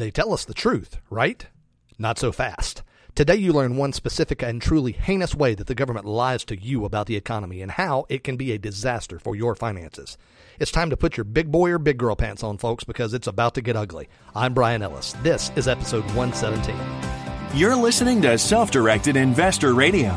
They tell us the truth, right? Not so fast. Today you learn one specific and truly heinous way that the government lies to you about the economy and how it can be a disaster for your finances. It's time to put your big boy or big girl pants on, folks, because it's about to get ugly. I'm Brian Ellis. This is episode 117. You're listening to Self Directed Investor Radio,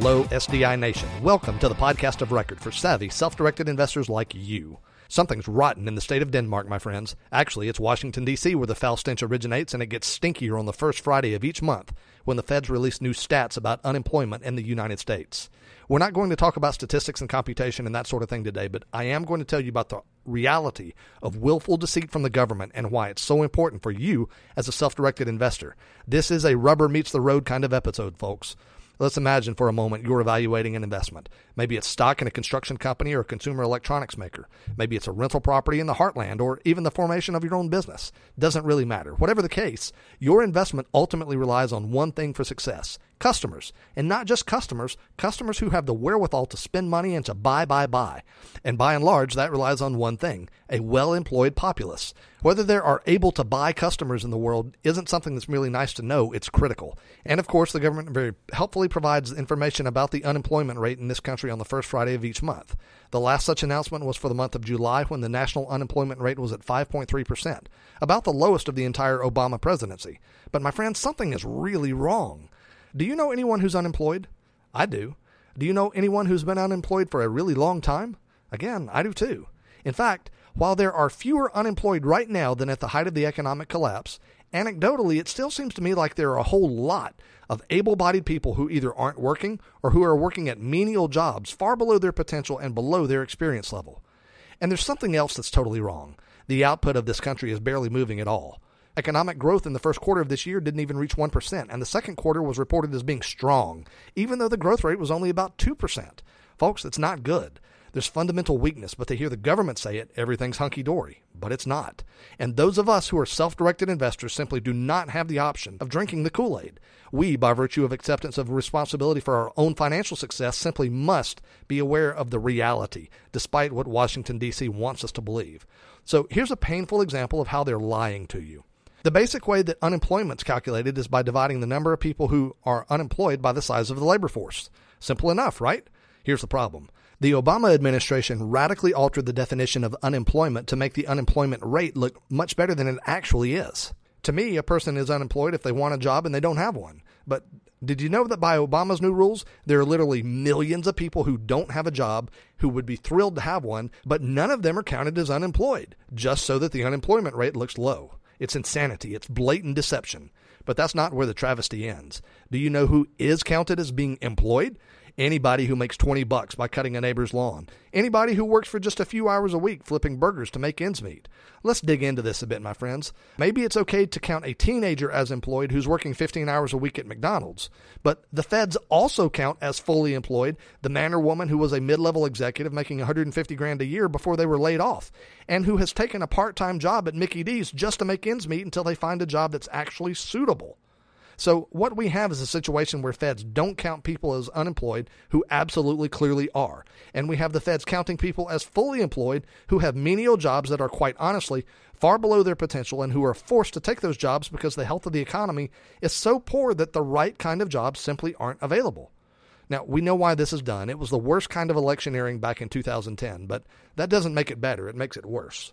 Hello, SDI Nation. Welcome to the podcast of record for savvy, self directed investors like you. Something's rotten in the state of Denmark, my friends. Actually, it's Washington, D.C., where the foul stench originates, and it gets stinkier on the first Friday of each month when the feds release new stats about unemployment in the United States. We're not going to talk about statistics and computation and that sort of thing today, but I am going to tell you about the reality of willful deceit from the government and why it's so important for you as a self directed investor. This is a rubber meets the road kind of episode, folks. Let's imagine for a moment you're evaluating an investment. Maybe it's stock in a construction company or a consumer electronics maker. Maybe it's a rental property in the heartland or even the formation of your own business. Doesn't really matter. Whatever the case, your investment ultimately relies on one thing for success customers. And not just customers, customers who have the wherewithal to spend money and to buy, buy, buy. And by and large, that relies on one thing a well employed populace. Whether there are able to buy customers in the world isn't something that's merely nice to know, it's critical. And of course, the government very helpfully provides information about the unemployment rate in this country on the first Friday of each month. The last such announcement was for the month of July when the national unemployment rate was at 5.3%, about the lowest of the entire Obama presidency. But my friends, something is really wrong. Do you know anyone who's unemployed? I do. Do you know anyone who's been unemployed for a really long time? Again, I do too. In fact, while there are fewer unemployed right now than at the height of the economic collapse, anecdotally, it still seems to me like there are a whole lot of able bodied people who either aren't working or who are working at menial jobs far below their potential and below their experience level. And there's something else that's totally wrong. The output of this country is barely moving at all. Economic growth in the first quarter of this year didn't even reach 1%, and the second quarter was reported as being strong, even though the growth rate was only about 2%. Folks, that's not good. There's fundamental weakness, but to hear the government say it, everything's hunky dory. But it's not. And those of us who are self directed investors simply do not have the option of drinking the Kool Aid. We, by virtue of acceptance of responsibility for our own financial success, simply must be aware of the reality, despite what Washington, D.C. wants us to believe. So here's a painful example of how they're lying to you. The basic way that unemployment is calculated is by dividing the number of people who are unemployed by the size of the labor force. Simple enough, right? Here's the problem. The Obama administration radically altered the definition of unemployment to make the unemployment rate look much better than it actually is. To me, a person is unemployed if they want a job and they don't have one. But did you know that by Obama's new rules, there are literally millions of people who don't have a job who would be thrilled to have one, but none of them are counted as unemployed, just so that the unemployment rate looks low? It's insanity. It's blatant deception. But that's not where the travesty ends. Do you know who is counted as being employed? Anybody who makes 20 bucks by cutting a neighbor's lawn. Anybody who works for just a few hours a week flipping burgers to make ends meet. Let's dig into this a bit, my friends. Maybe it's okay to count a teenager as employed who's working 15 hours a week at McDonald's, but the feds also count as fully employed the man or woman who was a mid-level executive making 150 grand a year before they were laid off and who has taken a part-time job at Mickey D's just to make ends meet until they find a job that's actually suitable. So, what we have is a situation where feds don't count people as unemployed who absolutely clearly are. And we have the feds counting people as fully employed who have menial jobs that are quite honestly far below their potential and who are forced to take those jobs because the health of the economy is so poor that the right kind of jobs simply aren't available. Now, we know why this is done. It was the worst kind of electioneering back in 2010, but that doesn't make it better. It makes it worse.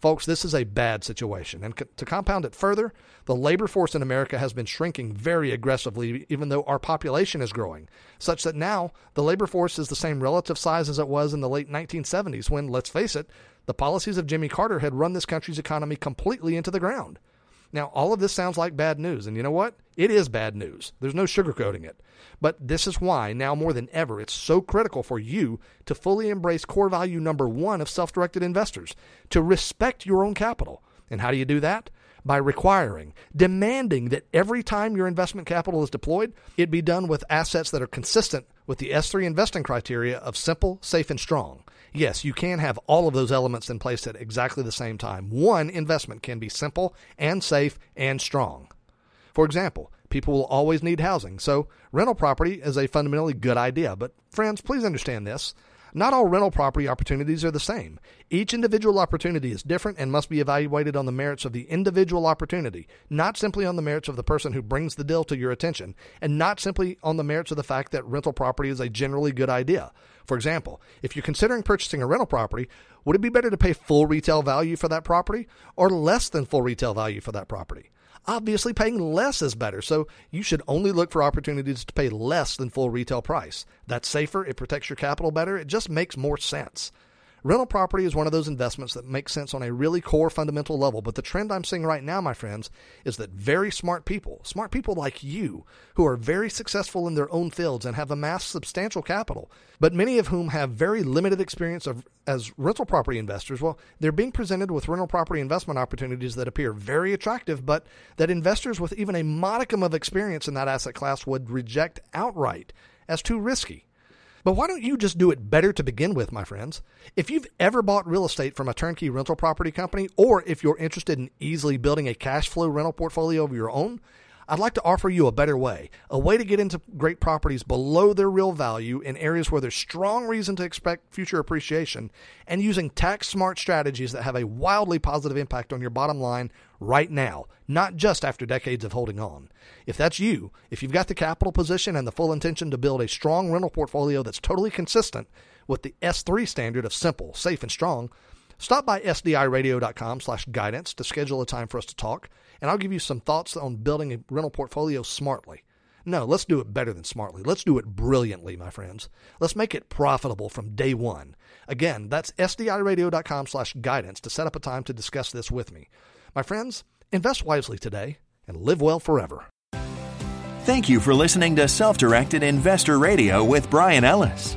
Folks, this is a bad situation. And to compound it further, the labor force in America has been shrinking very aggressively, even though our population is growing, such that now the labor force is the same relative size as it was in the late 1970s, when, let's face it, the policies of Jimmy Carter had run this country's economy completely into the ground. Now, all of this sounds like bad news, and you know what? It is bad news. There's no sugarcoating it. But this is why, now more than ever, it's so critical for you to fully embrace core value number one of self directed investors to respect your own capital. And how do you do that? by requiring, demanding that every time your investment capital is deployed, it be done with assets that are consistent with the S3 investing criteria of simple, safe, and strong. Yes, you can have all of those elements in place at exactly the same time. One investment can be simple and safe and strong. For example, people will always need housing, so rental property is a fundamentally good idea. But, friends, please understand this. Not all rental property opportunities are the same. Each individual opportunity is different and must be evaluated on the merits of the individual opportunity, not simply on the merits of the person who brings the deal to your attention, and not simply on the merits of the fact that rental property is a generally good idea. For example, if you're considering purchasing a rental property, would it be better to pay full retail value for that property or less than full retail value for that property? Obviously, paying less is better, so you should only look for opportunities to pay less than full retail price. That's safer, it protects your capital better, it just makes more sense. Rental property is one of those investments that makes sense on a really core fundamental level, but the trend I'm seeing right now, my friends, is that very smart people, smart people like you, who are very successful in their own fields and have amassed substantial capital, but many of whom have very limited experience of, as rental property investors, well, they're being presented with rental property investment opportunities that appear very attractive, but that investors with even a modicum of experience in that asset class would reject outright as too risky. But why don't you just do it better to begin with, my friends? If you've ever bought real estate from a turnkey rental property company, or if you're interested in easily building a cash flow rental portfolio of your own, I'd like to offer you a better way, a way to get into great properties below their real value in areas where there's strong reason to expect future appreciation, and using tax smart strategies that have a wildly positive impact on your bottom line right now, not just after decades of holding on. If that's you, if you've got the capital position and the full intention to build a strong rental portfolio that's totally consistent with the S3 standard of simple, safe, and strong, stop by sdiradio.com slash guidance to schedule a time for us to talk and I'll give you some thoughts on building a rental portfolio smartly. No, let's do it better than smartly. Let's do it brilliantly, my friends. Let's make it profitable from day one. Again, that's sdiradio.com slash guidance to set up a time to discuss this with me. My friends, invest wisely today and live well forever. Thank you for listening to Self Directed Investor Radio with Brian Ellis.